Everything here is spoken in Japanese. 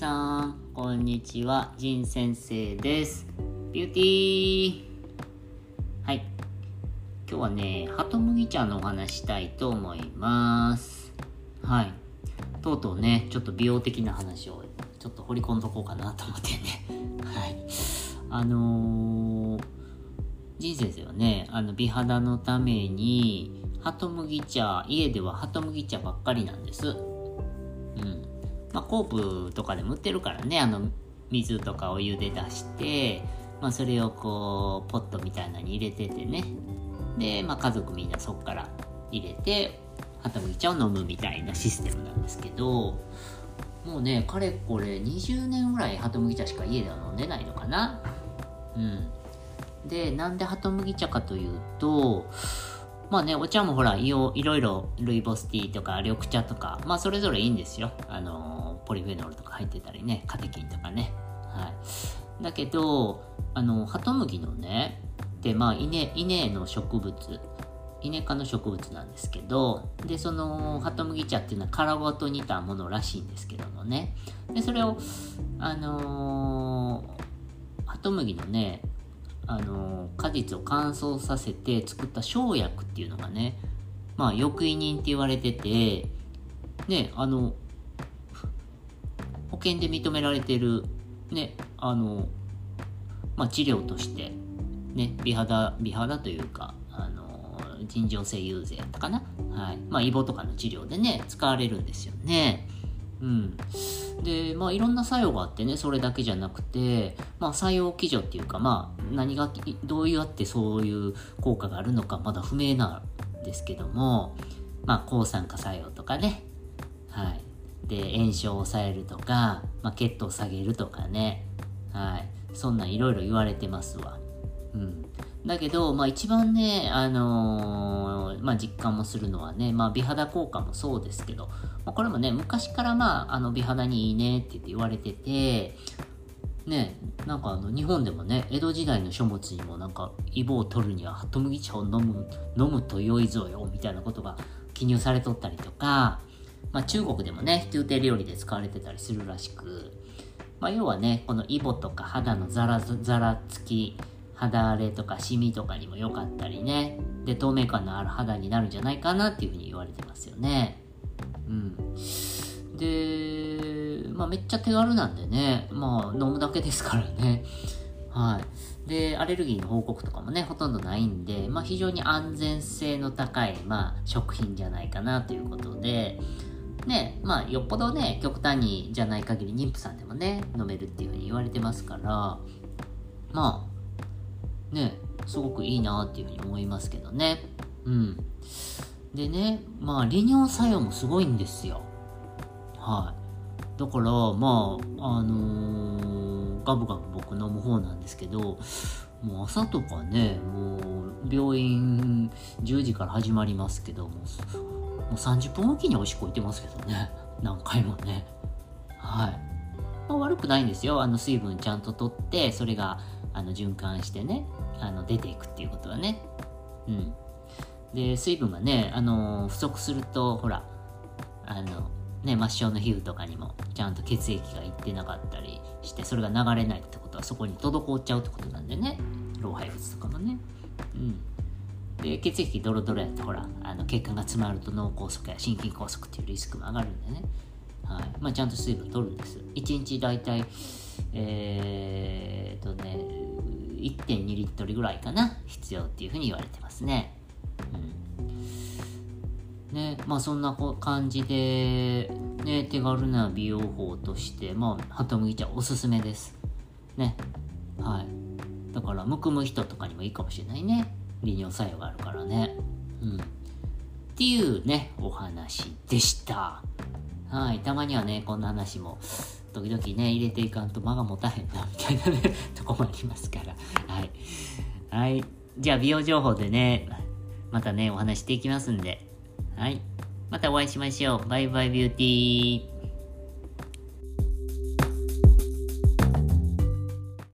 さん、こんにちは。ジン先生です。ビューティーはい。今日はね、ハトムギ茶のお話したいと思います。はい。とうとうね、ちょっと美容的な話をちょっと掘り込んどこうかなと思ってね。はい。あのー、ジン先生はね、あの、美肌のために、ハトムギ茶、家ではハトムギ茶ばっかりなんです。まあ、コープとかでも売ってるからね、あの、水とかお湯で出して、まあ、それをこう、ポットみたいなのに入れててね。で、まあ、家族みんなそこから入れて、ハトムギ茶を飲むみたいなシステムなんですけど、もうね、かれこれ20年ぐらいハトムギ茶しか家では飲んでないのかな。うん。で、なんでハトムギ茶かというと、まあね、お茶もほら、いろいろルイボスティーとか緑茶とか、まあそれぞれいいんですよ。あの、ポリフェノールとか入ってたりね、カテキンとかね。はい。だけど、あの、ハトムギのね、で、まあ、稲、稲の植物、イネ科の植物なんですけど、で、その、ハトムギ茶っていうのは殻ごと煮たものらしいんですけどもね。で、それを、あのー、ハトムギのね、あの、果実を乾燥させて作った生薬っていうのがね、まあ、抑異人って言われてて、ね、あの、保険で認められてる、ね、あの、まあ、治療として、ね、美肌、美肌というか、あの、尋常性優勢やったかなはい。まあ、イボとかの治療でね、使われるんですよね。うん。で、まあ、いろんな作用があってね、それだけじゃなくて、まあ、作用基準っていうか、まあ、何が、どうやってそういう効果があるのか、まだ不明なんですけども、まあ、抗酸化作用とかね、はい。で、炎症を抑えるとか、まあ、血糖を下げるとかね、はい。そんなんいろいろ言われてますわ。うん。だけど、まあ一番ね、あのー、まあ実感もするのはね、まあ美肌効果もそうですけど、まあ、これもね、昔からまあ、あの美肌にいいねって言って言われてて、ね、なんかあの日本でもね、江戸時代の書物にもなんか、イボを取るにはハトムギ茶を飲む、飲むと良いぞよ、みたいなことが記入されとったりとか、まあ中国でもね、宮廷料理で使われてたりするらしく、まあ要はね、このイボとか肌のザラザラつき、肌荒れとかシミとかにも良かったりね。で、透明感のある肌になるんじゃないかなっていうふうに言われてますよね。うん。で、まあめっちゃ手軽なんでね。まあ飲むだけですからね。はい。で、アレルギーの報告とかもね、ほとんどないんで、まあ非常に安全性の高い、まあ食品じゃないかなということで、ね、まあよっぽどね、極端にじゃない限り妊婦さんでもね、飲めるっていうふうに言われてますから、まあ、ね、すごくいいなっていうふうに思いますけどね。うん。でね、まあ、利尿作用もすごいんですよ。はい。だから、まあ、あのー、ガブガブ僕飲む方なんですけど、もう朝とかね、もう病院10時から始まりますけども、もう30分おきにおしっこ行ってますけどね。何回もね。はい。ま、悪くないんですよ。あの水分ちゃんと取って、それがあの循環してね、あの出ていくっていうことはね。うん。で、水分がね、あの不足すると、ほら、あの、ね、末梢の皮膚とかにもちゃんと血液がいってなかったりして、それが流れないってことはそこに滞っちゃうってことなんでね。老廃物とかもね。うん。で、血液ドロドロやって、ほら、あの血管が詰まると脳梗塞や心筋梗塞っていうリスクも上がるんでね。はい。まあ、ちゃんと水分取るんです。1日だいたい、えー、1.2リットルぐらいかな必要っていうふうに言われてますね。うん。ね、まあそんな感じで、ね、手軽な美容法として、まあ、ハトムギ茶おすすめです。ね。はい。だから、むくむ人とかにもいいかもしれないね。利尿作用があるからね。うん。っていうね、お話でした。はい。たまにはね、こんな話も、時々ね、入れていかんと間が持たへんな、みたいなね、とこもありますから。はい。はい。じゃあ、美容情報でね、またね、お話していきますんで。はい。またお会いしましょう。バイバイビューティー。